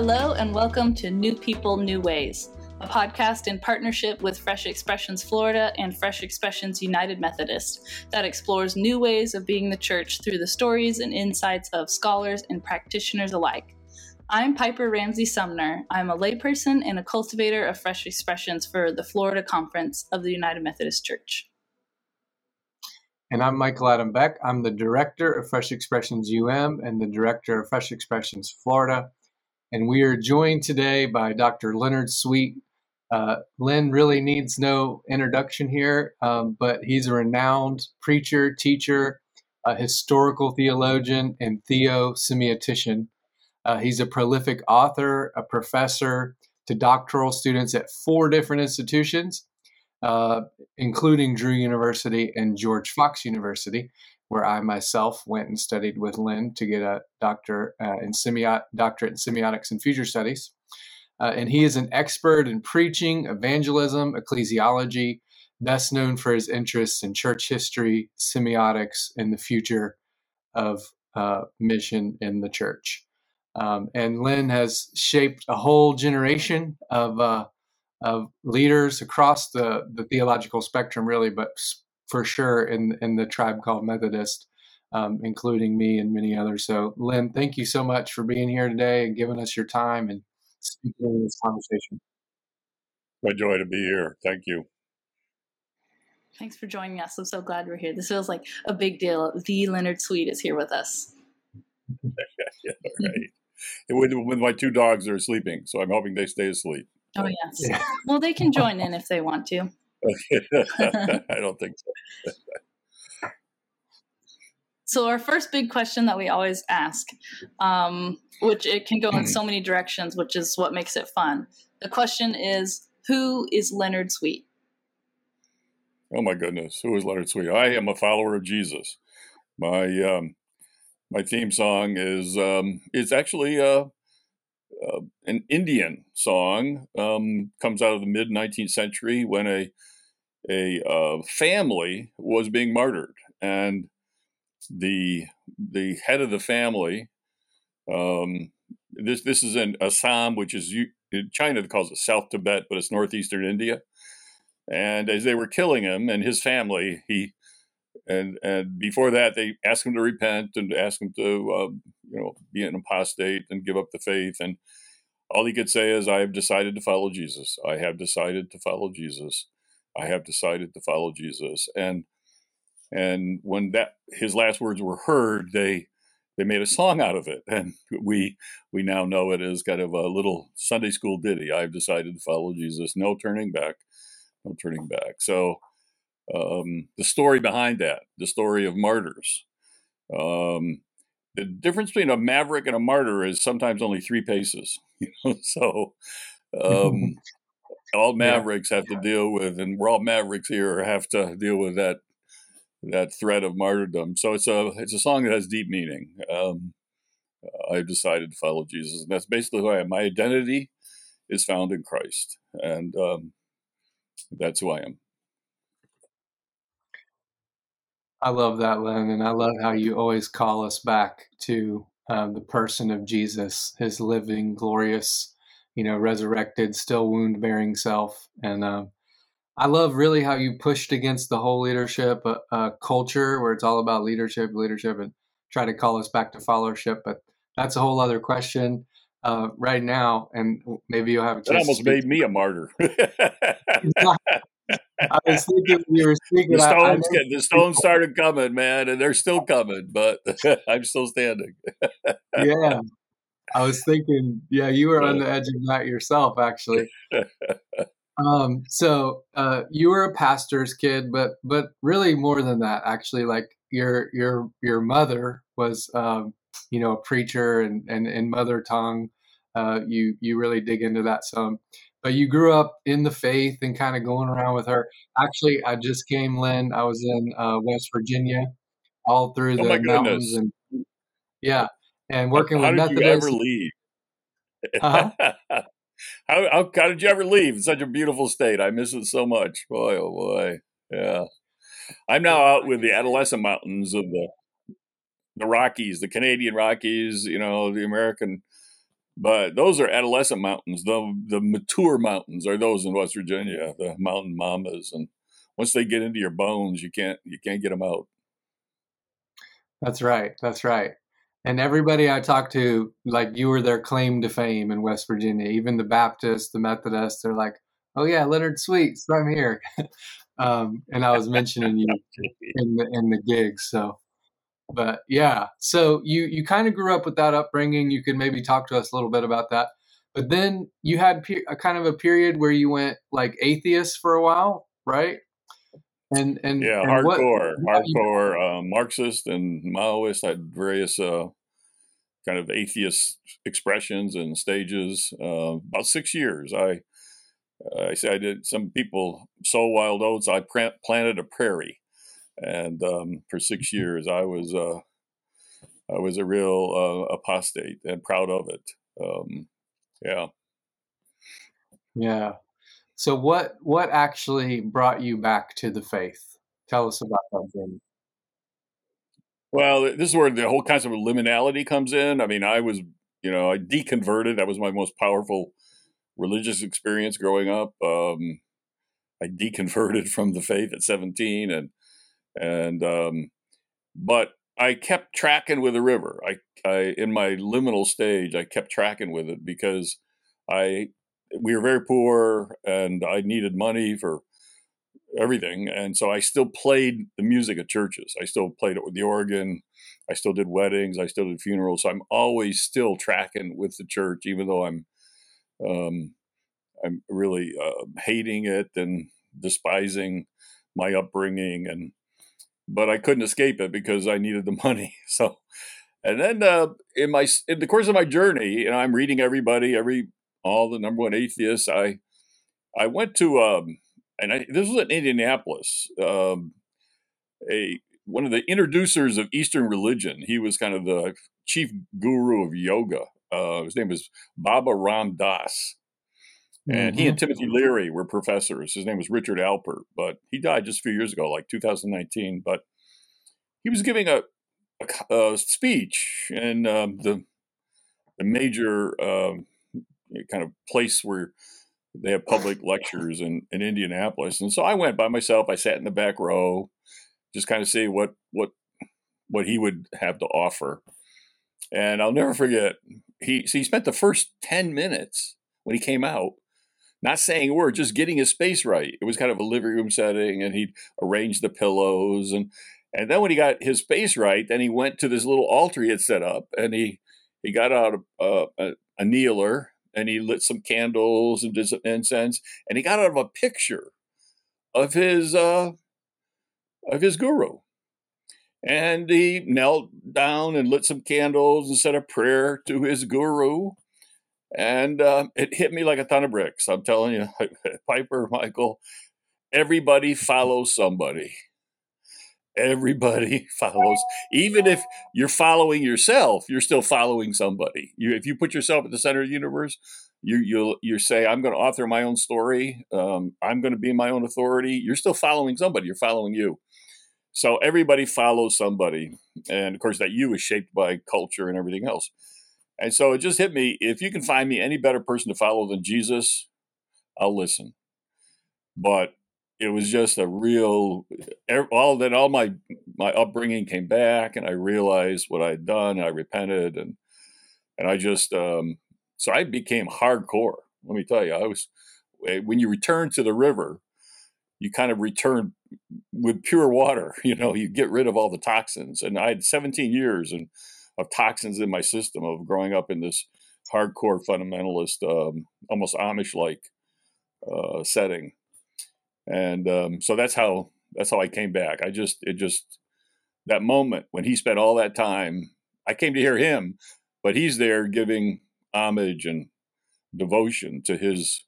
Hello, and welcome to New People, New Ways, a podcast in partnership with Fresh Expressions Florida and Fresh Expressions United Methodist that explores new ways of being the church through the stories and insights of scholars and practitioners alike. I'm Piper Ramsey Sumner. I'm a layperson and a cultivator of fresh expressions for the Florida Conference of the United Methodist Church. And I'm Michael Adam Beck. I'm the director of Fresh Expressions UM and the director of Fresh Expressions Florida. And we are joined today by Dr. Leonard Sweet. Uh, Len really needs no introduction here, um, but he's a renowned preacher, teacher, a historical theologian, and theo-semiotician. Uh, he's a prolific author, a professor to doctoral students at four different institutions, uh, including Drew University and George Fox University, where I myself went and studied with Len to get a doctor uh, in doctorate in semiotics and future studies. Uh, and he is an expert in preaching, evangelism, ecclesiology, best known for his interests in church history, semiotics, and the future of uh, mission in the church. Um, and Len has shaped a whole generation of uh, of leaders across the the theological spectrum, really, but for sure in in the tribe called Methodist, um, including me and many others. So, Len, thank you so much for being here today and giving us your time and speaking in this conversation. My joy to be here. Thank you. Thanks for joining us. I'm so glad we're here. This feels like a big deal. The Leonard Sweet is here with us. yeah, right with, with my two dogs are sleeping, so I'm hoping they stay asleep. Oh yes. Yeah. Well, they can join in if they want to. I don't think so. so our first big question that we always ask, um, which it can go in so many directions, which is what makes it fun. The question is, who is Leonard Sweet? Oh my goodness, who is Leonard Sweet? I am a follower of Jesus. My um, my theme song is um, it's actually uh, uh, an Indian song. Um, comes out of the mid 19th century when a a uh, family was being martyred, and the the head of the family. Um, this this is in Assam, which is China calls it South Tibet, but it's northeastern India. And as they were killing him and his family, he and and before that they ask him to repent and ask him to uh, you know be an apostate and give up the faith. And all he could say is i have decided to follow jesus. I have decided to follow jesus. I have decided to follow jesus. And and when that his last words were heard they they made a song out of it. And we we now know it as kind of a little sunday school ditty. I've decided to follow jesus. No turning back. No turning back. So um, the story behind that, the story of martyrs. Um, the difference between a maverick and a martyr is sometimes only three paces. You know, so um, all mavericks have to deal with, and we're all mavericks here, have to deal with that that threat of martyrdom. So it's a it's a song that has deep meaning. Um, I've decided to follow Jesus, and that's basically who I am. My identity is found in Christ, and um, that's who I am. I love that, Len, and I love how you always call us back to um, the person of Jesus, his living, glorious, you know, resurrected, still wound bearing self. And um, I love really how you pushed against the whole leadership uh, uh, culture where it's all about leadership, leadership, and try to call us back to followership. But that's a whole other question uh, right now, and maybe you'll have a chance. That almost made me a martyr. I was thinking you were speaking. The stones, I, I the stones started coming, man, and they're still coming, but I'm still standing. yeah, I was thinking. Yeah, you were on the edge of that yourself, actually. Um, so uh, you were a pastor's kid, but but really more than that, actually. Like your your your mother was, um, you know, a preacher and and in mother tongue. Uh, you you really dig into that some but you grew up in the faith and kind of going around with her. Actually, I just came, Len. I was in uh, West Virginia, all through oh the mountains, and yeah, and working how, with how did Methodists. you ever leave? Uh-huh. how, how, how did you ever leave? It's such a beautiful state. I miss it so much. Boy, oh boy, yeah. I'm now out with the adolescent mountains of the the Rockies, the Canadian Rockies. You know, the American But those are adolescent mountains. The the mature mountains are those in West Virginia, the mountain mamas, and once they get into your bones, you can't you can't get them out. That's right. That's right. And everybody I talked to, like you were their claim to fame in West Virginia. Even the Baptists, the Methodists, they're like, "Oh yeah, Leonard Sweets, I'm here." um, and I was mentioning you in the in the gigs. So, but yeah, so you you kind of grew up with that upbringing. You could maybe talk to us a little bit about that. But then you had a kind of a period where you went like atheist for a while, right? And and yeah, and hardcore, what, hardcore uh, Marxist and Maoist had various uh, kind of atheist expressions and stages. Uh, about six years, I I say I did. Some people sow wild oats. I planted a prairie, and um, for six years, I was uh, I was a real uh, apostate and proud of it. Um, yeah. Yeah. So what what actually brought you back to the faith? Tell us about that journey. Well, this is where the whole concept of liminality comes in. I mean, I was, you know, I deconverted. That was my most powerful religious experience growing up. Um, I deconverted from the faith at 17 and and um, but I kept tracking with the river. I, I in my liminal stage, I kept tracking with it because I we were very poor and I needed money for everything. And so I still played the music at churches. I still played it with the organ. I still did weddings. I still did funerals. So I'm always still tracking with the church, even though I'm, um, I'm really uh, hating it and despising my upbringing. And, but I couldn't escape it because I needed the money. So, and then uh, in my in the course of my journey, and I'm reading everybody, every all the number one atheists. I I went to um, and I, this was in Indianapolis. Um, a one of the introducers of Eastern religion. He was kind of the chief guru of yoga. Uh, his name was Baba Ram Dass. And mm-hmm. he and. Timothy Leary were professors. His name was Richard Alpert, but he died just a few years ago, like 2019. But he was giving a, a, a speech in um, the the major um, kind of place where they have public lectures in, in Indianapolis. And so I went by myself. I sat in the back row, just kind of see what what what he would have to offer. And I'll never forget he so he spent the first 10 minutes when he came out not saying a word, just getting his space right. It was kind of a living room setting, and he'd arranged the pillows, and and then when he got his space right, then he went to this little altar he had set up, and he he got out a, uh, a, a kneeler, and he lit some candles and did some incense, and he got out of a picture of his uh, of his guru. And he knelt down and lit some candles and said a prayer to his guru. And uh, it hit me like a ton of bricks. I'm telling you, Piper, Michael, everybody follows somebody. Everybody follows. Even if you're following yourself, you're still following somebody. You, if you put yourself at the center of the universe, you you you say, "I'm going to author my own story. Um, I'm going to be my own authority." You're still following somebody. You're following you. So everybody follows somebody, and of course, that you is shaped by culture and everything else. And so it just hit me: if you can find me any better person to follow than Jesus, I'll listen. But it was just a real all that all my my upbringing came back and i realized what i'd done and i repented and and i just um so i became hardcore let me tell you i was eh, when you return to the river you kind of return with pure water you know you get rid of all the toxins and i had 17 years and of toxins in my system of growing up in this hardcore fundamentalist um, almost amish like uh, setting and um, so that's how that's how I came back. I just it just that moment when he spent all that time. I came to hear him, but he's there giving homage and devotion to his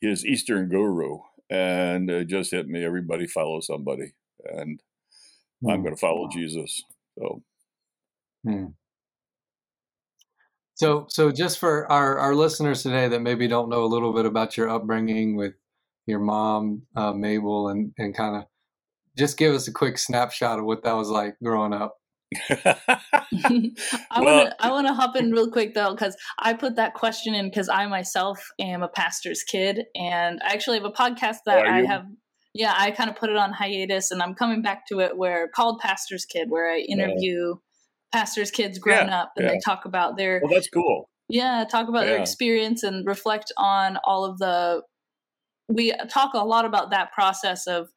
his Eastern guru, and it just hit me. Everybody follows somebody, and hmm. I'm going to follow Jesus. So. Hmm. So, so just for our, our listeners today that maybe don't know a little bit about your upbringing with your mom, uh, Mabel, and and kind of just give us a quick snapshot of what that was like growing up. I well, want to I want to hop in real quick though because I put that question in because I myself am a pastor's kid and I actually have a podcast that I have yeah I kind of put it on hiatus and I'm coming back to it where called pastor's kid where I interview pastors kids grown yeah, up and yeah. they talk about their Well, that's cool. yeah talk about their experience and reflect on all of the we talk a lot about that process of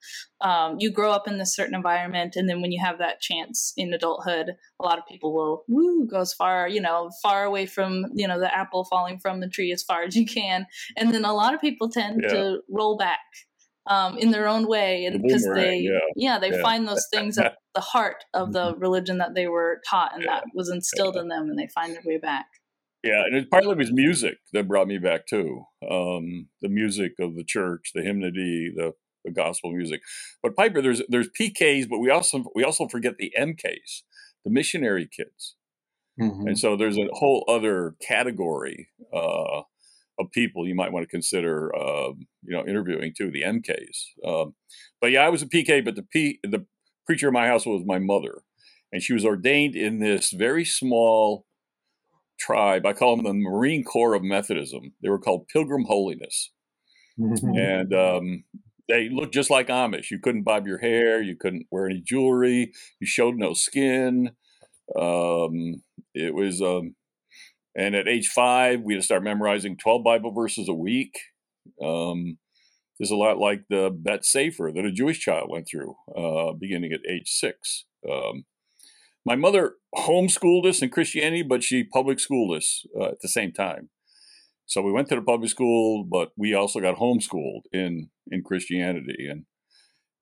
um, you grow up in this certain environment and then when you have that chance in adulthood a lot of people will woo go as far you know far away from you know the apple falling from the tree as far as you can and then a lot of people tend Yeah. to roll back um, in their own way and because boomerang. they Yeah. yeah they Yeah. find those things at the heart of the religion that they were taught and Yeah. that was instilled in them and they find their way back Yeah, and it partly was music that brought me back too. Um, the music of the church, the hymnody, the, the gospel music. But Piper, there's there's PKs, but we also we also forget the MKs, the missionary kids. Mhm. And so there's a whole other category uh, of people you might want to consider, um, you know, interviewing too, the MKs. Um, but yeah, I was a PK, but the P, the preacher in my household was my mother, and she was ordained in this very small tribe. I call them the Marine Corps of Methodism. They were called Pilgrim Holiness, and um, they looked just like Amish. You couldn't bob your hair, you couldn't wear any jewelry, you showed no skin. Um, it was, um, and at age five, we had to start memorizing 12 Bible verses a week. Um, there's a lot like the Beit Sefer that a Jewish child went through, uh, beginning at age six. Um, my mother homeschooled us in Christianity, but she public schooled us uh, at the same time. So we went to the public school, but we also got homeschooled in in Christianity. And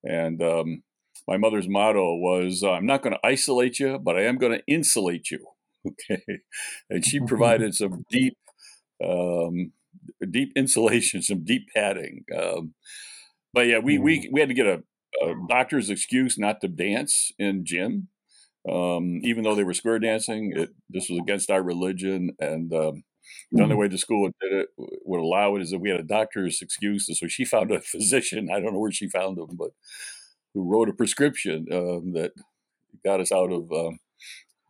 and um, my mother's motto was, "I'm not going to isolate you, but I am going to insulate you." Okay, and she provided some deep, um, deep insulation, some deep padding. Um, but yeah, we we we had to get a, a doctor's excuse not to dance in gym, um, even though they were square dancing. It, this was against our religion, and um, the only way the school did it would allow it is if we had a doctor's excuse. And so she found a physician. I don't know where she found him, but who wrote a prescription um, that got us out of um,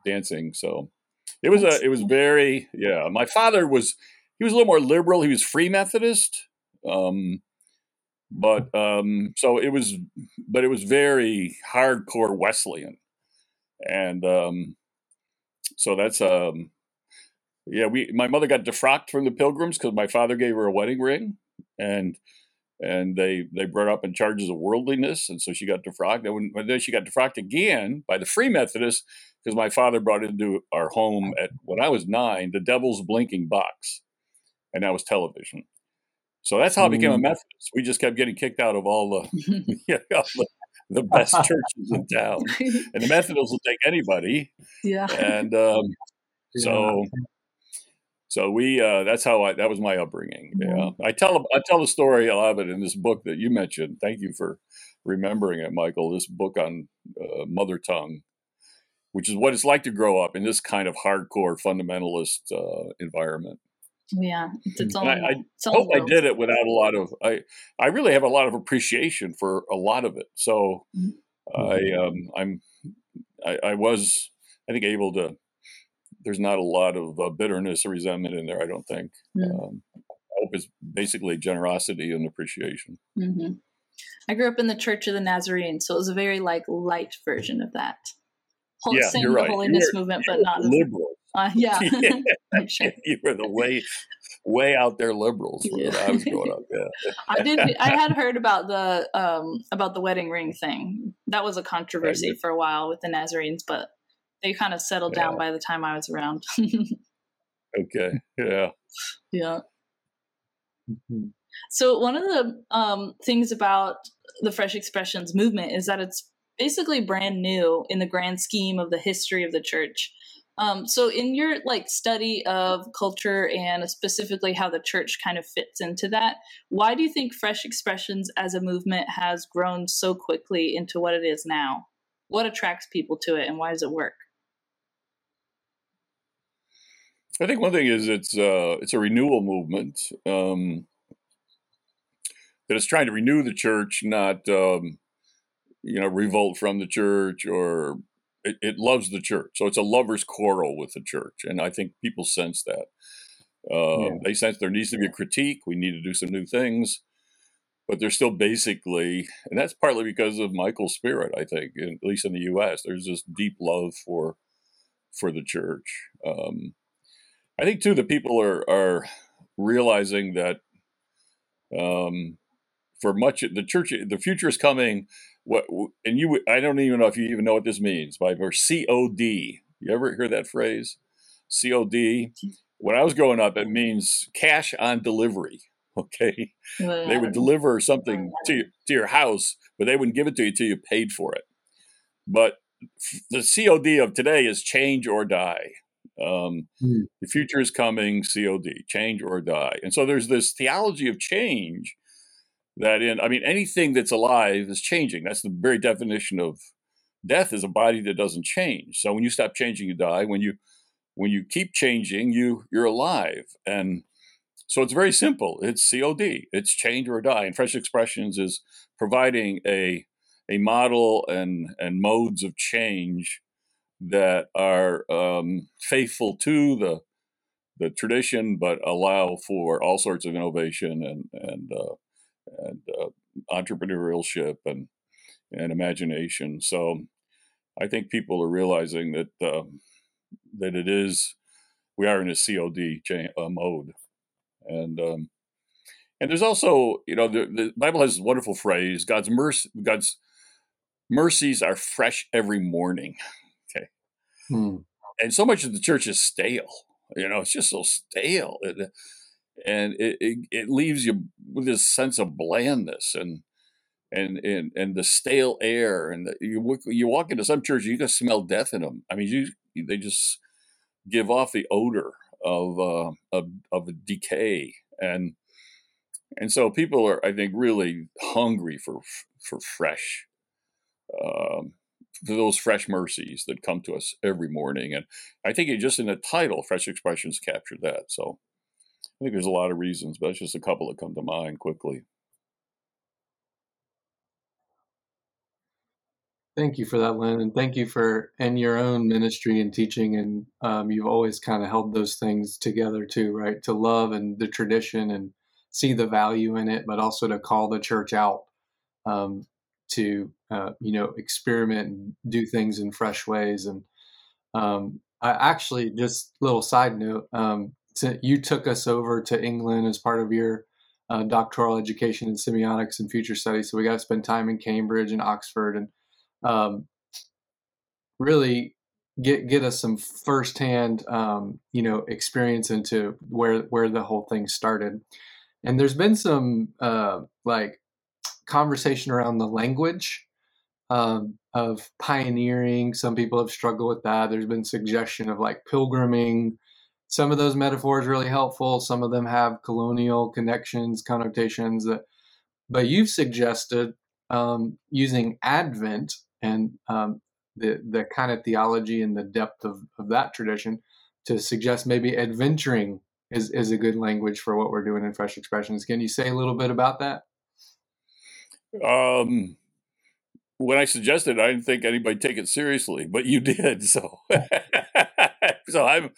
dancing. So it was a it was very yeah. My father was he was a little more liberal. He was free Methodist. Um, but um, so it was, but it was very hardcore Wesleyan, and um, so that's um, yeah. We my mother got defrocked from the Pilgrims because my father gave her a wedding ring, and and they they brought up in charges of worldliness, and so she got defrocked. And then she got defrocked again by the Free Methodists because my father brought into our home at when I was nine the Devil's Blinking Box, and that was television. So that's how I became a Mm. Methodist. We just kept getting kicked out of all the you know, the, the best churches in town, and the Methodists will take anybody. yeah. And um, Yeah. so so we uh, that's how I that was my upbringing. Yeah, Mhm. I tell I tell the story a lot of it in this book that you mentioned. Thank you for remembering it, Michael. This book on uh, mother tongue, which is what it's like to grow up in this kind of hardcore fundamentalist uh, environment. Yeah, it's its own. I, I its hope I did it without a lot of I. I really have a lot of appreciation for a lot of it. So Mhm. I um, I'm I, I was I think able to. There's not a lot of uh, bitterness or resentment in there. I don't think. Mm. Um, I hope it's basically generosity and appreciation. hmm I grew up in the Church of the Nazarene, so it was a very like light version of that. Hol- Yeah, you're right. Holiness were- movement, but not as Liberal. uh, yeah. Yeah. Sure. you were the way way out there liberals when Yeah. I was growing up. Yeah. I did. I had heard about the um about the wedding ring thing. That was a controversy for a while with the Nazarenes, but they kind of settled down by the time I was around. Okay. Yeah. yeah. Mhm. So one of the um, things about the Fresh Expressions movement is that it's basically brand new in the grand scheme of the history of the church. Um, so in your like study of culture and specifically how the church kind of fits into that, why do you think Fresh Expressions as a movement has grown so quickly into what it is now? What attracts people to it, and why does it work? I think one thing is it's uh, it's a renewal movement um, that is trying to renew the church, not um, you know revolt from the church or it, it loves the church. So it's a lover's quarrel with the church, and I think people sense that. Uh, yeah. They sense there needs to be a critique. We need to do some new things, but they're still basically, and that's partly because of Michael's spirit. I think, at least in the U.S., there's this deep love for for the church. Um, I think too that people are are realizing that um, for much the church, the future is coming. What and you? I don't even know if you even know what this means. By or COD. You ever hear that phrase? COD. When I was growing up, it means cash on delivery. Okay, they would deliver something to you, to your house, but they wouldn't give it to you until you paid for it. But the COD of today is change or die. Um, mm. The future is coming, COD, change or die. And so there's this theology of change that in, I mean, anything that's alive is changing. That's the very definition of death is a body that doesn't change. So when you stop changing, you die. When you when you keep changing, you you're alive. And so it's very simple. It's COD. It's change or die. And Fresh Expressions is providing a a model and and modes of change that are um, faithful to the the tradition, but allow for all sorts of innovation and and uh, and uh, entrepreneurship and and imagination. So, I think people are realizing that uh, that it is we are in a COD uh, mode, and um, and there's also you know the, the Bible has this wonderful phrase: God's mercy, God's mercies are fresh every morning. Hmm. And so much of the church is stale. You know, it's just so stale. It, and it, it, it, leaves you with this sense of blandness and and and, and the stale air and the, you you walk into some church you can smell death in them i mean you they just give off the odor of uh, of, of decay and and so people are i think really hungry for for fresh um, those fresh mercies that come to us every morning. And I think it just in the title, Fresh Expressions captured that. So I think there's a lot of reasons, but it's just a couple that come to mind quickly. Thank you for that, Len, and thank you for and your own ministry and teaching. And um, you've always kind of held those things together too, right? To love and the tradition and see the value in it, but also to call the church out um, to uh, you know experiment and do things in fresh ways. And um, I actually just little side note, um, to, you took us over to England as part of your uh, doctoral education in semiotics and future studies. So we got to spend time in Cambridge and Oxford and um, really get get us some firsthand um, you know experience into where where the whole thing started. And there's been some uh, like conversation around the language um, of pioneering. Some people have struggled with that. There's been suggestion of like pilgriming. Some of those metaphors really helpful. Some of them have colonial connections, connotations. That, but you've suggested um, using Advent and um, the the kind of theology and the depth of, of that tradition to suggest maybe adventuring is, is a good language for what we're doing in Fresh Expressions. Can you say a little bit about that? Um, when I suggested, I didn't think anybody take it seriously, but you did. So, so I'm,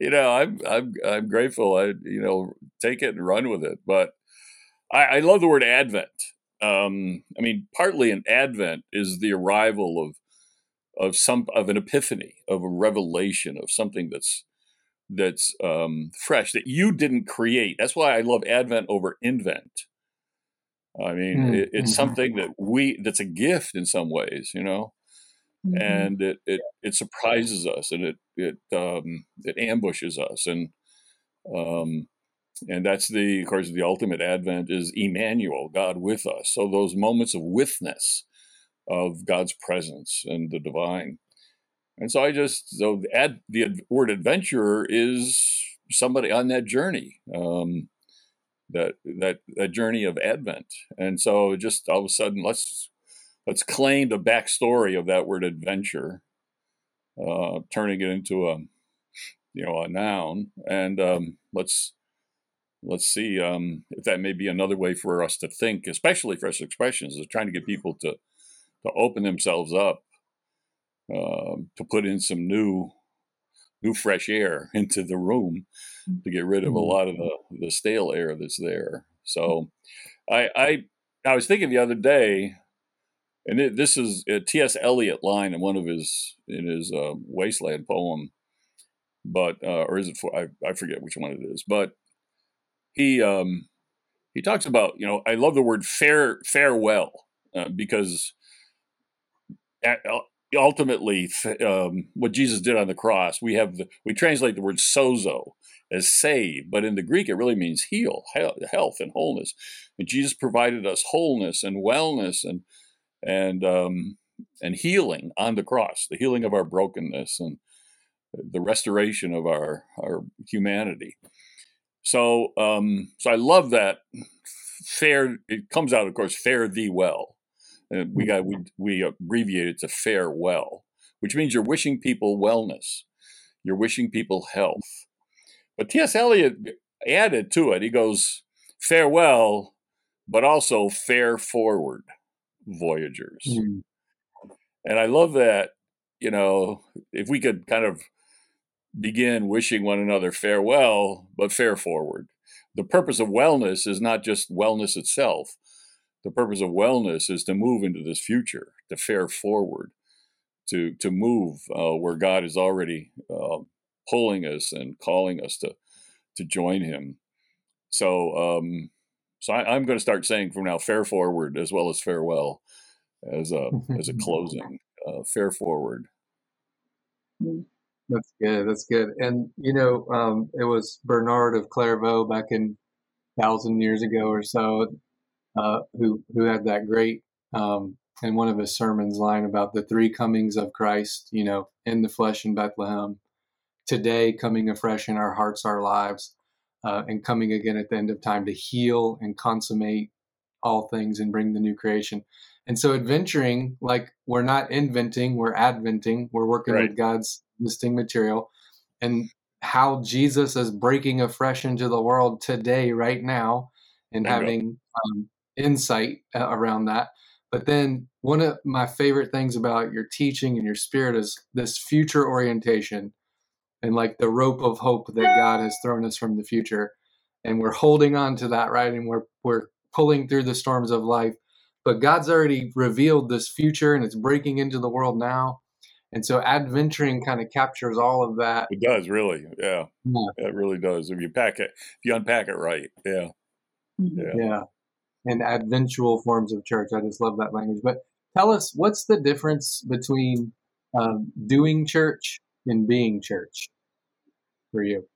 you know, I'm I'm I'm grateful. I you know take it and run with it. But I, I love the word Advent. Um, I mean, partly an Advent is the arrival of of some of an epiphany, of a revelation, of something that's that's um, fresh that you didn't create. That's why I love Advent over invent. I mean, mm-hmm. it, it's mm-hmm. something that we that's a gift in some ways, you know, mm-hmm. and it, it it surprises us and it it um, it ambushes us and um, and that's the of course the ultimate advent is Emmanuel, God with us. So those moments of withness of God's presence and the divine. And so I just so the, ad, the word adventurer is somebody on that journey. Um, that that that journey of Advent. And so just all of a sudden, let's let's claim the backstory of that word adventure, uh, turning it into a you know a noun, and um, let's let's see um, if that may be another way for us to think, especially fresh expressions, is trying to get people to to open themselves up um, to put in some new new fresh air into the room to get rid of a mm-hmm. lot of the, the stale air that's there. So I, I I was thinking the other day, and it, this is a T.S. Eliot line in one of his in his uh, Wasteland poem, but uh, or is it for I, I forget which one it is, but he um, he talks about you know I love the word fair farewell uh, because at, ultimately um, what Jesus did on the cross we have the, we translate the word sozo as save, but in the Greek it really means heal, health, and wholeness. And Jesus provided us wholeness and wellness and and um, and healing on the cross, the healing of our brokenness and the restoration of our our humanity. So um, so I love that. Fare it comes out, of course, fare thee well. And we got we we abbreviate it to farewell, which means you're wishing people wellness, you're wishing people health but T.S. Eliot added to it. He goes, farewell, but also fare forward, voyagers. Mm. And I love that, you know, if we could kind of begin wishing one another farewell, but fare forward. The purpose of wellness is not just wellness itself. The purpose of wellness is to move into this future, to fare forward, to to move uh, where God is already uh, pulling us and calling us to to join him. So um, so I, am going to start saying from now fare forward as well as farewell as a as a closing. Uh, fare forward. Mm. That's good. That's good. And you know, um, it was Bernard of Clairvaux back in thousand years ago or so, uh, who who had that great um, in one of his sermons line about the three comings of Christ. You know, in the flesh in Bethlehem, today coming afresh in our hearts, our lives, uh, and coming again at the end of time to heal and consummate all things and bring the new creation. And so, adventuring, like we're not inventing, we're adventing, we're working right. with God's listing material, and how Jesus is breaking afresh into the world today, right now, and having um, insight uh, around that. But then, one of my favorite things about your teaching and your spirit is this future orientation and like the rope of hope that God has thrown us from the future. And we're holding on to that, right? And we're we're pulling through the storms of life. But God's already revealed this future and it's breaking into the world now. And so adventuring kind of captures all of that. It does really. Yeah. yeah. It really does. If you pack it, if you unpack it right. Yeah. Yeah. yeah. And adventual forms of church. I just love that language. But tell us what's the difference between um, doing church and being church? for you?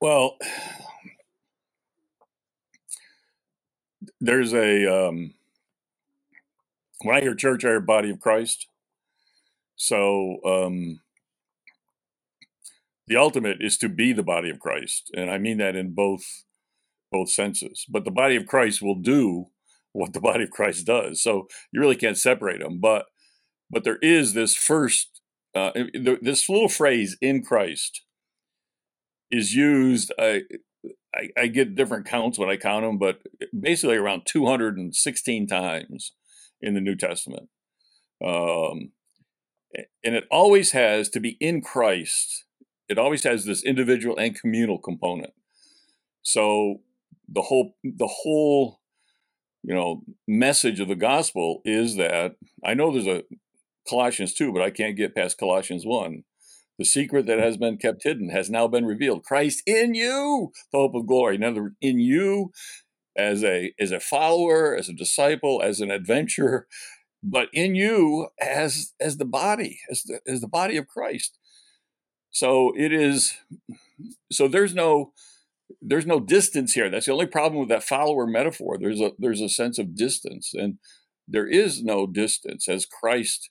Well, there's a um, when I hear church, I hear body of Christ. So um, the ultimate is to be the body of Christ, and I mean that in both both senses. But the body of Christ will do what the body of Christ does. So you really can't separate them. But but there is this first uh, this little phrase "in Christ" is used. I, I, I get different counts when I count them, but basically around 216 times in the New Testament. Um, and it always has to be in Christ. It always has this individual and communal component. So the whole the whole you know message of the gospel is that I know there's a Colossians 2, but I can't get past Colossians 1. The secret that has been kept hidden has now been revealed. Christ in you, the hope of glory. In other words, in you as a as a follower, as a disciple, as an adventurer, but in you as as the body, as the as the body of Christ. So it is so there's no there's no distance here. That's the only problem with that follower metaphor. There's a there's a sense of distance, and there is no distance as Christ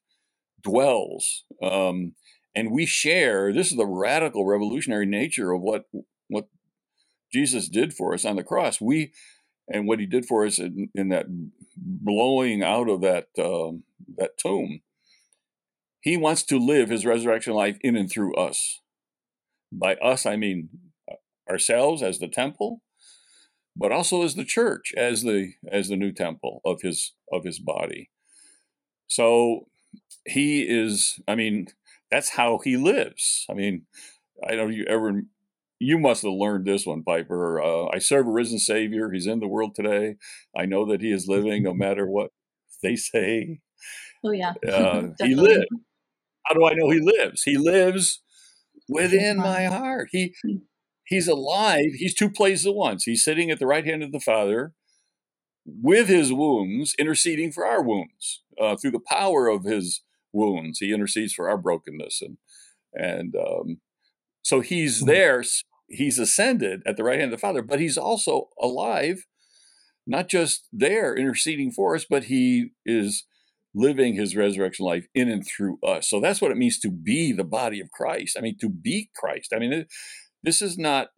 dwells. Um, and we share this is the radical revolutionary nature of what what Jesus did for us on the cross. We and what he did for us in, in that blowing out of that um, that tomb. He wants to live his resurrection life in and through us. By us, I mean ourselves as the temple, but also as the church, as the as the new temple of his of his body. so he is. I mean, that's how he lives. I mean, I don't you ever. You must have learned this one, Piper. Uh, I serve a risen Savior. He's in the world today. I know that He is living, no matter what they say. Oh yeah, uh, he lives. How do I know He lives? He lives within my heart. He hmm. He's alive. He's two places at once. He's sitting at the right hand of the Father with his wounds, interceding for our wounds uh, through the power of his wounds. He intercedes for our brokenness, and and um, so he's hmm. there. He's ascended at the right hand of the Father, but he's also alive, not just there interceding for us, but he is living his resurrection life in and through us. So that's what it means to be the body of Christ. I mean, to be Christ. I mean, it, this is not.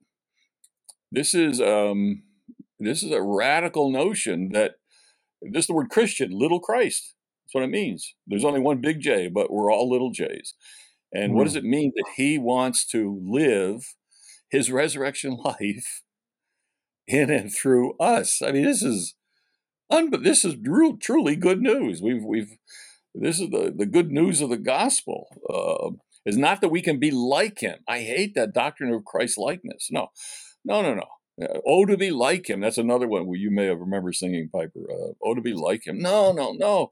This is um, this is a radical notion that this is the word Christian, little Christ. That's what it means. There's only one big J, but we're all little J's. And mm. what does hmm. it mean that he wants to live his resurrection life in and through us? I mean, this is but this is truly good news. We've we've this is the the good news of the gospel. Uh, is not that we can be like him. I hate that doctrine of Christ likeness. No, no, no, no. Uh, oh, to be like him. That's another one where you may have remember singing Piper. Uh, oh, to be like him. No, no, no,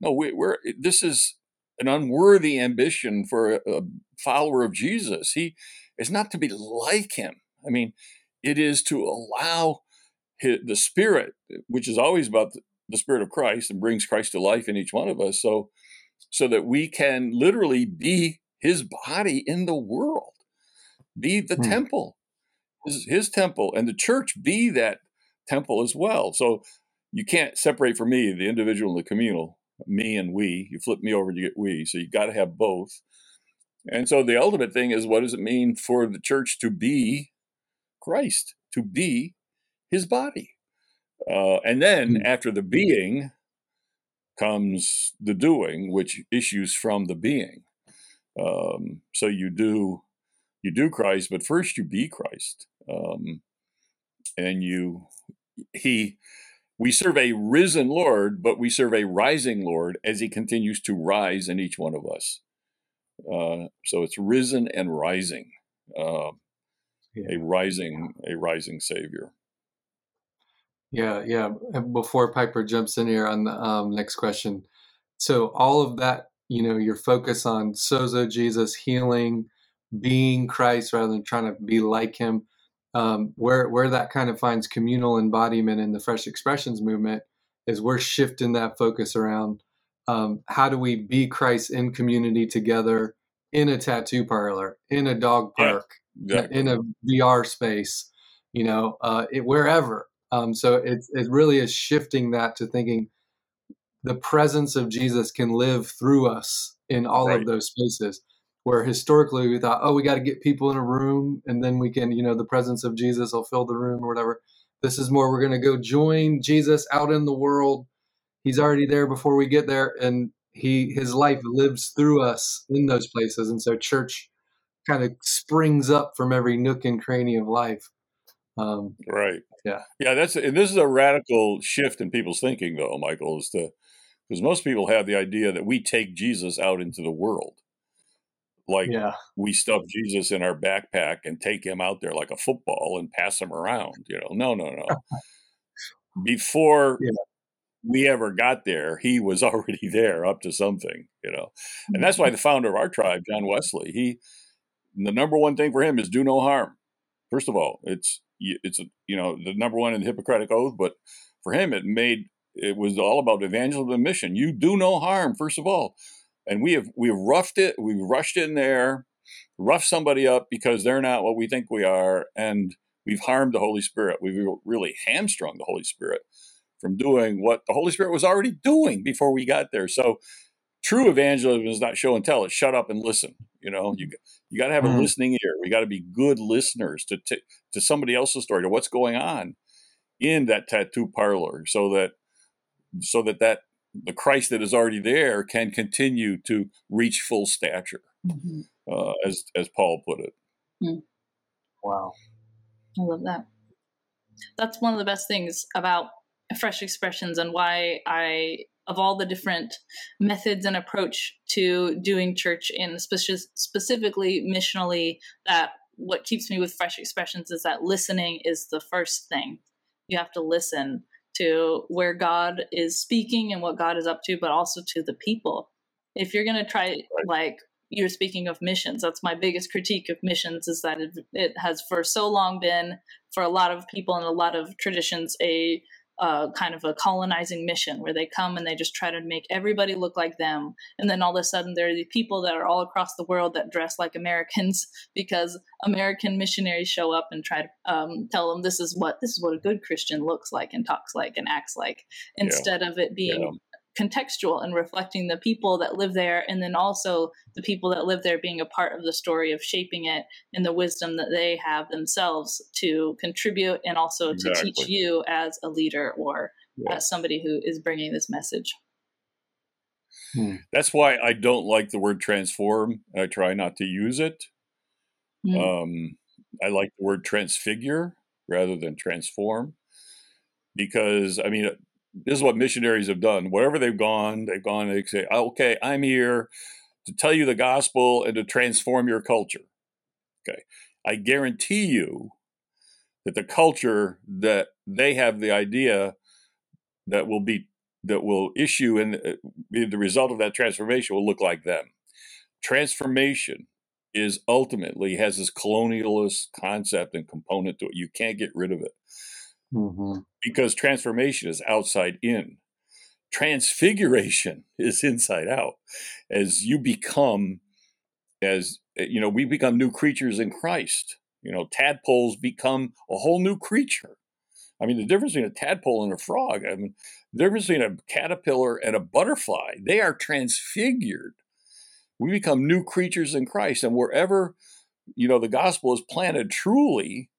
no. We, are this is an unworthy ambition for a, a follower of Jesus. He is not to be like him. I mean, it is to allow his, the Spirit, which is always about the, the Spirit of Christ and brings Christ to life in each one of us. So, so that we can literally be His body in the world, be the hmm. temple, his, his temple, and the church be that temple as well. So you can't separate from me the individual and the communal, me and we. You flip me over, you get we. So you got to have both. And so the ultimate thing is what does it mean for the church to be Christ, to be his body. Uh, and then mm. after the being comes the doing, which issues from the being. Um, so you do you do Christ, but first you be Christ, um, and you he we serve a risen Lord, but we serve a rising Lord as He continues to rise in each one of us. Uh, so it's risen and rising, uh, yeah. a rising a rising Savior. Yeah, yeah. Before Piper jumps in here on the um, next question, so all of that, you know, your focus on sozo Jesus healing, being Christ rather than trying to be like Him, um, where where that kind of finds communal embodiment in the Fresh Expressions movement is we're shifting that focus around um, how do we be Christ in community together in a tattoo parlor, in a dog park, yeah, exactly. in a VR space, you know, uh, it, wherever um, so it, it really is shifting that to thinking the presence of Jesus can live through us in all right. of those spaces. Where historically we thought, oh, we got to get people in a room and then we can, you know, the presence of Jesus will fill the room or whatever. This is more, we're going to go join Jesus out in the world. He's already there before we get there. And he, his life lives through us in those places. And so church kind of springs up from every nook and cranny of life. Um, right. Yeah. Yeah. That's and this is a radical shift in people's thinking, though, Michael, is to because most people have the idea that we take Jesus out into the world, like yeah. we stuff Jesus in our backpack and take him out there like a football and pass him around. You know, no, no, no. Before yeah. we ever got there, he was already there, up to something. You know, and that's why mm-hmm. the founder of our tribe, John Wesley, he the number one thing for him is do no harm. First of all, it's it's you know the number one in the Hippocratic Oath, but for him it made it was all about evangelism and mission. You do no harm, first of all, and we have we've roughed it, we've rushed in there, roughed somebody up because they're not what we think we are, and we've harmed the Holy Spirit. We've really hamstrung the Holy Spirit from doing what the Holy Spirit was already doing before we got there. So true evangelism is not show and tell; it's shut up and listen. You know, you you got to have a mm. listening ear. We got to be good listeners to, to to somebody else's story, to what's going on in that tattoo parlor, so that so that that the Christ that is already there can continue to reach full stature, mm-hmm. uh, as as Paul put it. Mm. Wow, I love that. That's one of the best things about fresh expressions and why I of all the different methods and approach to doing church in speci- specifically missionally that what keeps me with fresh expressions is that listening is the first thing you have to listen to where god is speaking and what god is up to but also to the people. If you're going to try like you're speaking of missions that's my biggest critique of missions is that it, it has for so long been for a lot of people and a lot of traditions a uh, kind of a colonizing mission where they come and they just try to make everybody look like them. And then all of a sudden, there are the people that are all across the world that dress like Americans because American missionaries show up and try to um, tell them this is what this is what a good Christian looks like and talks like and acts like, instead yeah. of it being. Yeah contextual and reflecting the people that live there and then also the people that live there being a part of the story of shaping it and the wisdom that they have themselves to contribute and also exactly. to teach you as a leader or yeah. as somebody who is bringing this message hmm. that's why i don't like the word transform i try not to use it hmm. um, i like the word transfigure rather than transform because i mean this is what missionaries have done. Wherever they've gone, they've gone, they say, okay, I'm here to tell you the gospel and to transform your culture. Okay. I guarantee you that the culture that they have the idea that will be that will issue and uh, the result of that transformation will look like them. Transformation is ultimately has this colonialist concept and component to it. You can't get rid of it. Mm-hmm. Because transformation is outside in. Transfiguration is inside out. As you become, as eh, you know, we become new creatures in Christ. You know, tadpoles become a whole new creature. I mean, the difference between a tadpole and a frog, I mean, the difference between a caterpillar and a butterfly, they are transfigured. We become new creatures in Christ. And wherever, you know, the gospel is planted truly,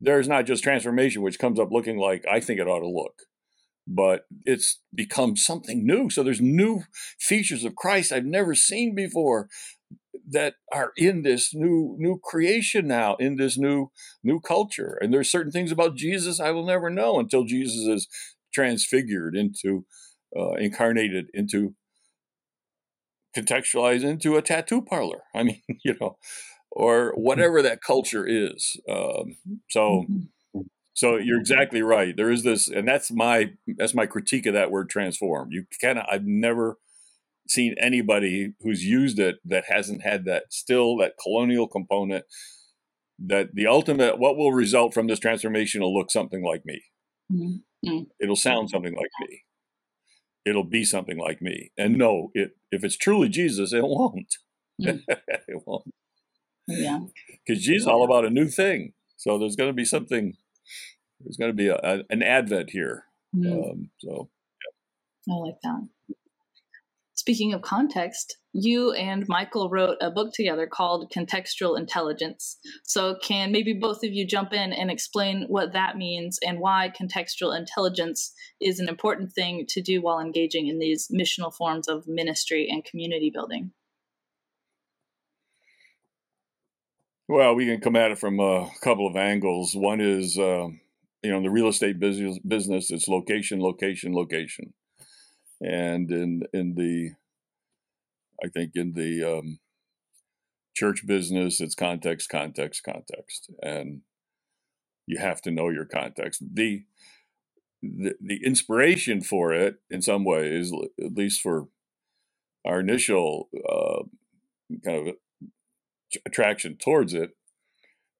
there's not just transformation, which comes up looking like I think it ought to look, but it's become something new. So there's new features of Christ I've never seen before that are in this new new creation now in this new new culture and there's certain things about jesus i will never know until jesus is transfigured into uh, incarnated into contextualized into a tattoo parlor i mean you know or mm-hmm. whatever that culture is. Um, so, mm-hmm. so you're exactly right. There is this, and that's my that's my critique of that word transform. You kind of I've never seen anybody who's used it that hasn't had that still that colonial component. That the ultimate what will result from this transformation will look something like me. Mm-hmm. It'll sound something like me. It'll be something like me. And no, it if it's truly Jesus, it won't. Mm. it won't. Yeah. Because is all about a new thing. So there's going to be something, there's going to be a, a, an advent here. Mm. Um, so, yeah. I like that. Speaking of context, you and Michael wrote a book together called Contextual Intelligence. So, can maybe both of you jump in and explain what that means and why contextual intelligence is an important thing to do while engaging in these missional forms of ministry and community building? Well, we can come at it from a couple of angles. One is, uh, you know, in the real estate business, business, it's location, location, location, and in in the, I think in the um, church business, it's context, context, context, and you have to know your context. The the, the inspiration for it, in some ways, at least for our initial uh, kind of attraction towards it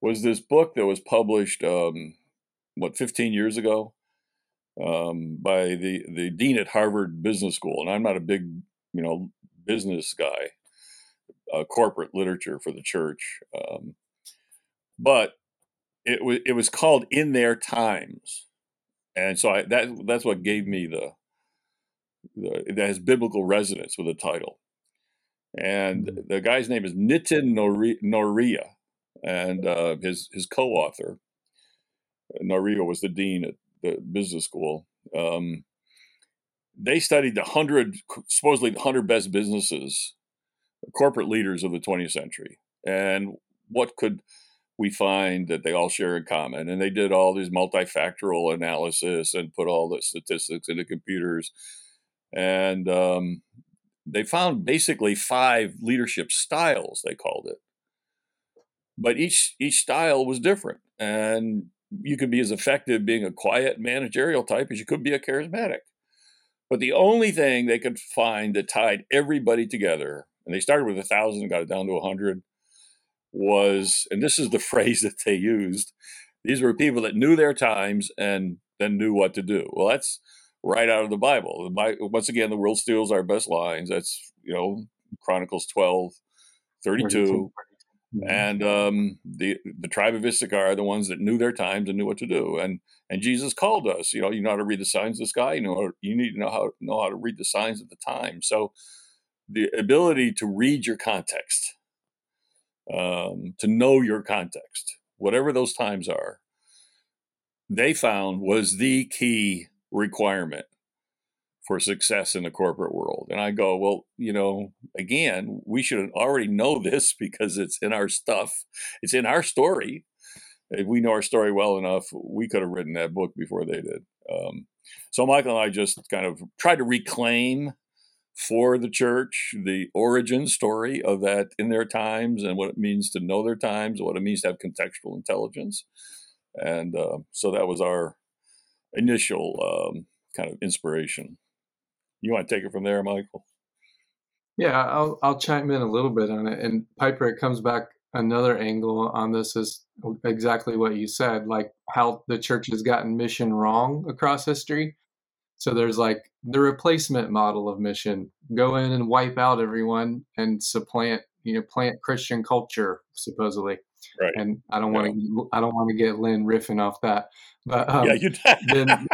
was this book that was published, um, what, 15 years ago um, by the, the dean at Harvard Business School. And I'm not a big, you know, business guy, uh, corporate literature for the church. Um, but it, w- it was called In Their Times. And so I, that that's what gave me the, the that has biblical resonance with the title and mm-hmm. the guy's name is Nitin Nohria, and uh, his his co-author Nohria was the dean at the business school. Um, they studied the hundred, supposedly the hundred best businesses, corporate leaders of the 20th century, and what could we find that they all share in common? And they did all these multifactorial analysis and put all the statistics into computers and um, they found basically five leadership styles. They called it, but each each style was different, and you could be as effective being a quiet managerial type as you could be a charismatic. But the only thing they could find that tied everybody together, and they started with a thousand, got it down to a hundred, was, and this is the phrase that they used. These were people that knew their times and then knew what to do. Well, that's right out of the Bible. Once again, the world steals our best lines. That's, you know, Chronicles 12, 32. Mm-hmm. And um, the the tribe of Issachar are the ones that knew their times and knew what to do. And and Jesus called us. You know, you know how to read the signs of the sky. You know, you need to know how know how to read the signs of the time. So, the ability to read your context, um, to know your context, whatever those times are, they found was the key requirement for success in the corporate world. And I go, well, you know, again, we should already know this because it's in our stuff, it's in our story. If we know our story well enough, we could have written that book before they did. Um, so Michael and I just kind of tried to reclaim for the church the origin story of that in their times and what it means to know their times, what it means to have contextual intelligence. And uh, so that was our initial um, kind of inspiration. You want to take it from there, Michael? Yeah, I'll I'll chime in a little bit on it. And Piper, it comes back another angle on this is exactly what you said, like how the church has gotten mission wrong across history. So there's like the replacement model of mission: go in and wipe out everyone and supplant, you know, plant Christian culture supposedly. Right. And I don't want to I don't want to get Len riffing off that. But um, yeah, you then,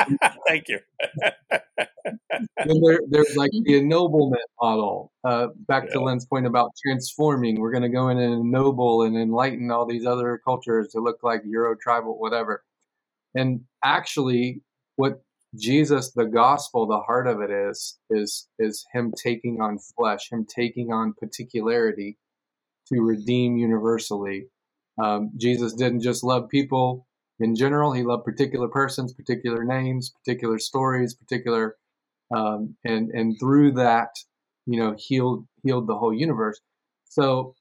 thank you. then there, there's like the ennoblement model. Uh, back yeah. to Len's point about transforming. We're going to go in and ennoble and enlighten all these other cultures to look like Euro tribal, whatever. And actually, what Jesus, the gospel, the heart of it is, is is him taking on flesh, him taking on particularity to redeem universally um, Jesus didn't just love people in general; he loved particular persons, particular names, particular stories, particular, um, and and through that, you know, healed healed the whole universe. So,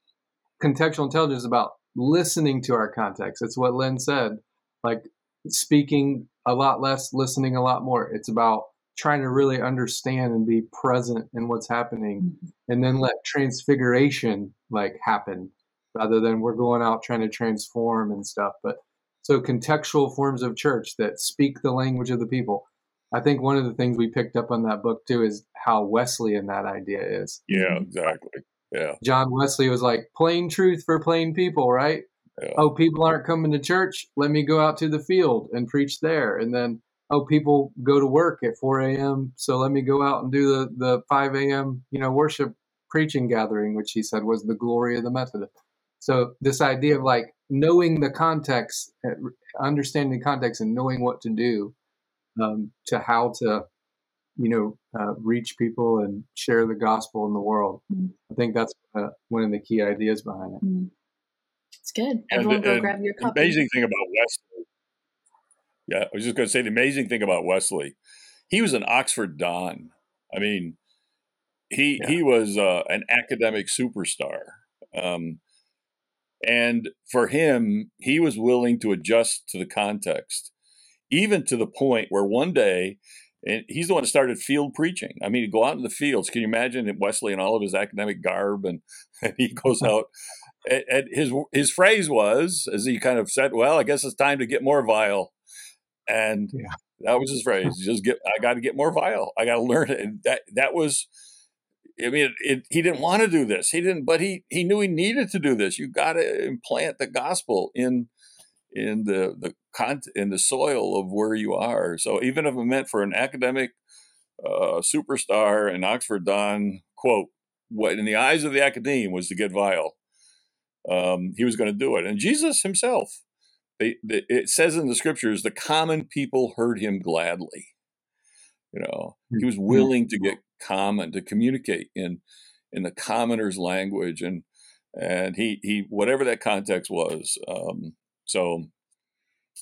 contextual intelligence is about listening to our context. It's what Len said, like speaking a lot less, listening a lot more. It's about trying to really understand and be present in what's happening, mm-hmm. and then let transfiguration like happen rather than we're going out trying to transform and stuff. But so contextual forms of church that speak the language of the people. I think one of the things we picked up on that book too is how Wesleyan that idea is. Yeah, exactly. Yeah. John Wesley was like plain truth for plain people, right? Yeah. Oh, people aren't coming to church. Let me go out to the field and preach there. And then, oh, people go to work at 4 a.m. So let me go out and do the, the 5 a.m. you know worship preaching gathering, which he said was the glory of the Methodist. So this idea of like knowing the context, uh, understanding the context, and knowing what to do um, to how to, you know, uh, reach people and share the gospel in the world. Mm-hmm. I think that's uh, one of the key ideas behind it. Mm-hmm. It's good. And Everyone, and, go grab your copy. The amazing thing about Wesley. Yeah, I was just going to say the amazing thing about Wesley. He was an Oxford Don. I mean, he yeah. he was uh, an academic superstar. Um, and for him, he was willing to adjust to the context, even to the point where one day, and he's the one that started field preaching. I mean, go out in the fields. Can you imagine Wesley and all of his academic garb? And, and he goes out, and, and his his phrase was, as he kind of said, "Well, I guess it's time to get more vile," and yeah. that was his phrase. Just get, I got to get more vile. I got to learn it. And that that was I mean, it, it, he didn't want to do this. He didn't, but he he knew he needed to do this. You got to implant the gospel in in the the con- in the soil of where you are. So even if it meant for an academic uh, superstar in Oxford Don, quote, what in the eyes of the academe was to get vile, um, he was going to do it. And Jesus himself, they, they, it says in the scriptures, the common people heard him gladly. You know, he was mm-hmm. willing to get common to communicate in in the commoner's language and and he he whatever that context was um so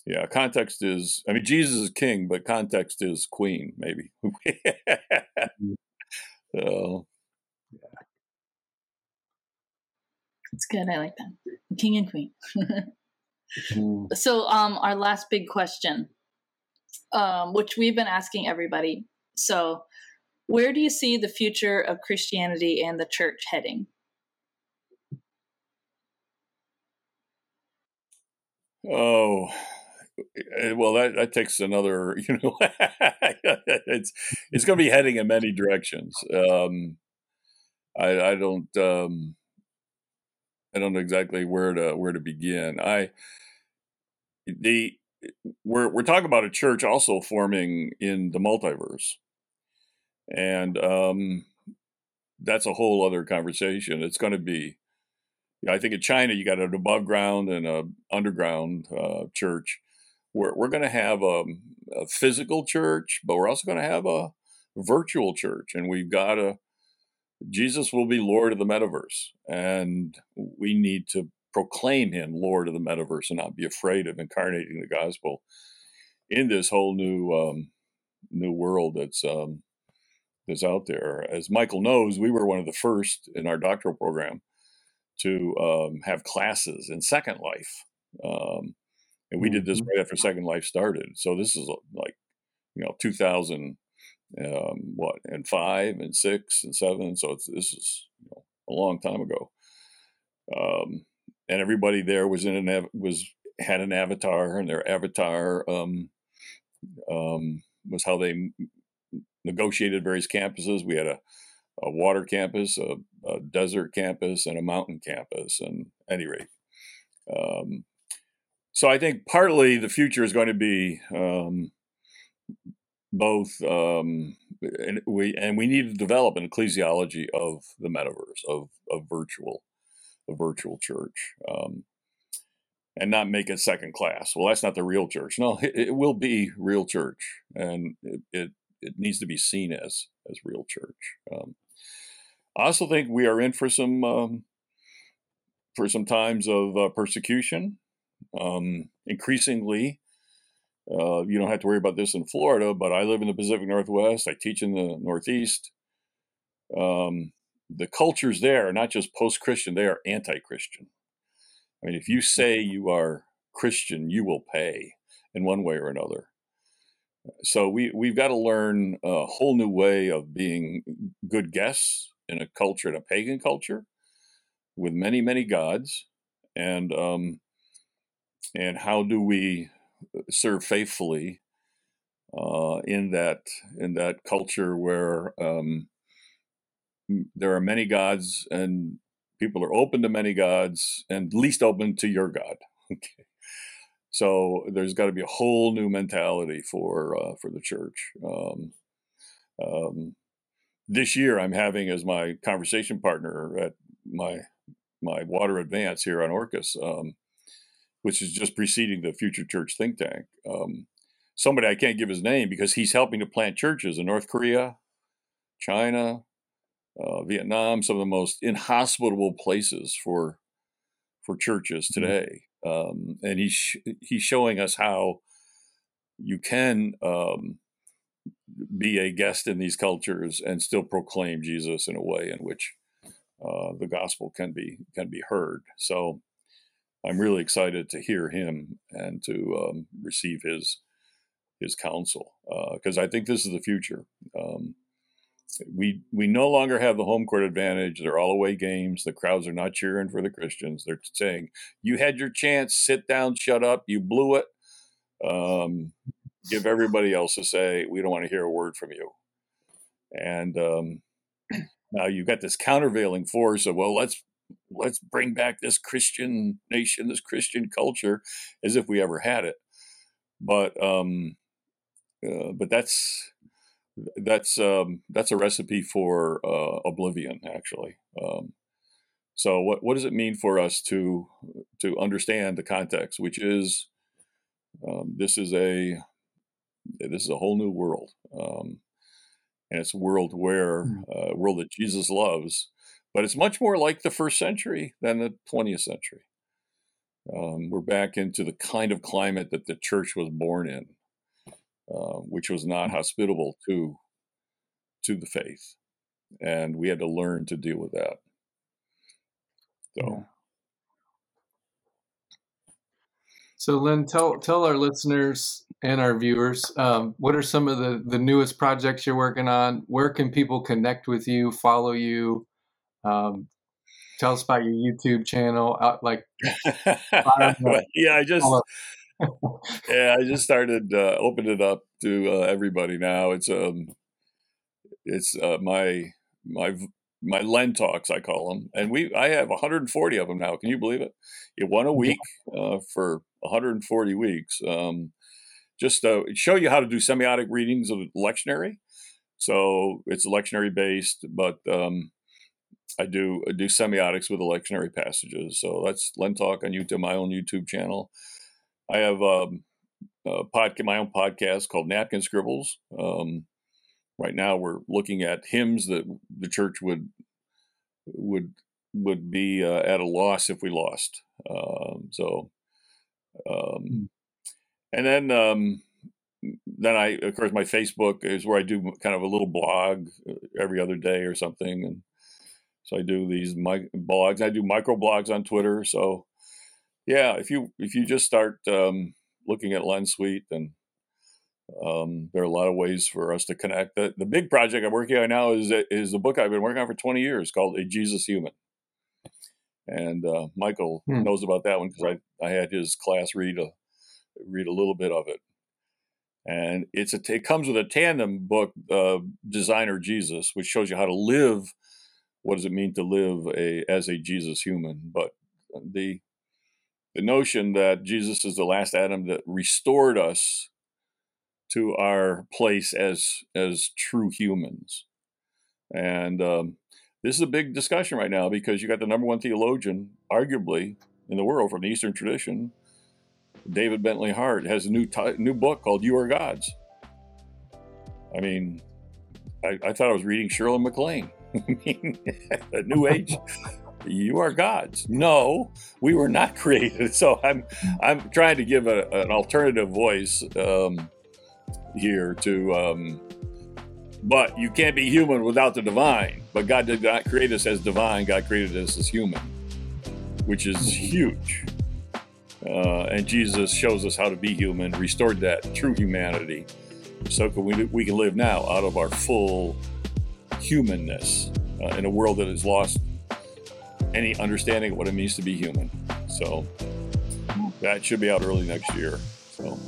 yeah context is i mean jesus is king but context is queen maybe Uh, It's good. I like that. King and queen. Mm. so, um, our last big question, um, which we've been asking everybody. So, where do you see the future of Christianity and the church heading? oh, eh, well, that, that takes another, you know, it's it's going to be heading in many directions. Um, I, I don't um, I don't know exactly where to where to begin. I the we're we're talking about a church also forming in the multiverse, and um, that's a whole other conversation. It's going to be, I think in China you got an above ground and a underground uh, church. We're we're going to have a, a physical church, but we're also going to have a virtual church, and we've got to Jesus will be Lord of the metaverse, and we need to proclaim him Lord of the metaverse and not be afraid of incarnating the gospel in this whole new um, new world that's um, that's out there. As Michael knows, we were one of the first in our doctoral program to um, have classes in Second Life, um, and we did this Mhm. right after Second Life started. So this is uh, like you know 2000 um, what and five and six and seven. So it's, this is you know, a long time ago. Um, and everybody there was in an av- was had an avatar, and their avatar um, um, was how they negotiated various campuses. We had a, a water campus, a, a desert campus, and a mountain campus. And any rate, um, so I think partly the future is going to be um, both um, and we and we need to develop an ecclesiology of the metaverse of of virtual a virtual church um, and not make it second class well that's not the real church no it, it will be real church and it, it it needs to be seen as as real church um, i also think we are in for some um, for some times of uh, persecution um, increasingly uh, you don't have to worry about this in Florida, but I live in the Pacific Northwest. I teach in the Northeast. Um, the cultures there are not just post Christian, they are anti Christian. I mean, if you say you are Christian, you will pay in one way or another. So we, we've got to learn a whole new way of being good guests in a culture, in a pagan culture, with many, many gods. And, um, and how do we serve faithfully uh, in that in that culture where um, there are many gods and people are open to many gods and least open to your God. Okay, so there's got to be a whole new mentality for uh, for the church. Um, um, this year, I'm having as my conversation partner at my my water advance here on Orcas. Um, which is just preceding the Future Church think tank. Um, somebody I can't give his name because he's helping to plant churches in North Korea, China, uh, Vietnam, some of the most inhospitable places for for churches today. Um, and he's sh- he's showing us how you can um, be a guest in these cultures and still proclaim Jesus in a way in which uh, the gospel can be can be heard. So I'm really excited to hear him and to um, receive his his counsel because I think this is the future. Um, we we no longer have the home court advantage. They're all away games. The crowds are not cheering for the Christians. They're saying, "You had your chance. Sit down. Shut up. You blew it." Um, give everybody else a say. We don't want to hear a word from you. And um, now you've got this countervailing force of, well, let's let's bring back this Christian nation, this Christian culture, as if we ever had it. But um, uh, but that's that's um, that's a recipe for uh, oblivion, actually. Um, so what what does it mean for us to to understand the context, which is um, this is a this is a whole new world, um, and it's a world where Mm. uh, world that Jesus loves, but it's much more like the first century than the twentieth century. Um, we're back into the kind of climate that the church was born in, uh, which was not hospitable to to the faith. and we had to learn to deal with that. So. Yeah. So, Len, tell tell our listeners and our viewers um, what are some of the the newest projects you're working on. Where can people connect with you, follow you? Um, tell us about your YouTube channel. Uh, like, yeah, I just yeah, I just started uh, opened it up to uh, everybody now. It's um, it's uh, my my my Len talks I call them, and we I have 140 of them now. Can you believe it? It one a week uh, for 140 weeks. Um, just to show you how to do semiotic readings of lectionary. So it's lectionary based, but um, I do I do semiotics with the lectionary passages. So that's Len Talk on YouTube, my own YouTube channel. I have um, a podcast, my own podcast called Napkin Scribbles. Um, right now, we're looking at hymns that the church would would would be uh, at a loss if we lost. Um, so, um, hmm. and then um, then I, of course, my Facebook is where I do kind of a little blog uh, every other day or something, and so I do these my blogs. I do micro blogs on Twitter. So, yeah, if you if you just start um, looking at Len Sweet, and um, there are a lot of ways for us to connect. The, the big project I'm working on now is is a book I've been working on for 20 years called A Jesus Human. And uh, Michael hmm. knows about that one because I, I had his class read a read a little bit of it. And it's a it comes with a tandem book, uh, Designer Jesus, which shows you how to live. What does it mean to live a as a Jesus human? But the the notion that Jesus is the last Adam that restored us to our place as as true humans. And um, this is a big discussion right now because you got the number one theologian, arguably in the world from the Eastern tradition, David Bentley Hart, has a new t- new book called "You Are Gods." I mean, I, I thought I was reading Shirley MacLaine. A new age. you are gods. No, we were not created. So I'm I'm trying to give a, an alternative voice um, here to um, but you can't be human without the divine but god did not create us as divine god created us as human which is huge uh, and jesus shows us how to be human restored that true humanity so can we, we can live now out of our full humanness uh, in a world that has lost any understanding of what it means to be human so that should be out early next year so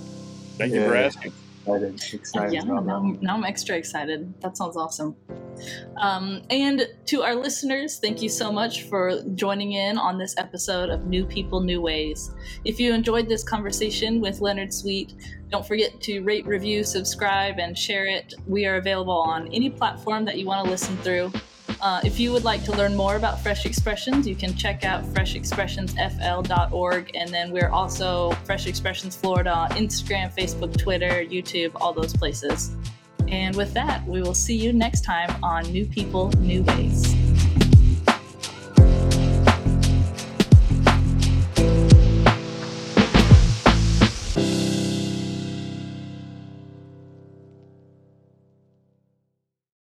thank yeah. you for asking excited. Excited. Yeah, now, now, I'm extra excited. That sounds awesome. Um, and to our listeners, thank you so much for joining in on this episode of New People, New Ways. If you enjoyed this conversation with Leonard Sweet, don't forget to rate, review, subscribe, and share it. We are available on any platform that you want to listen through. Uh, if you would like to learn more about Fresh Expressions, you can check out freshexpressionsfl.org. And then we're also Fresh Expressions Florida on Instagram, Facebook, Twitter, YouTube, all those places. And with that, we will see you next time on New People, New Ways.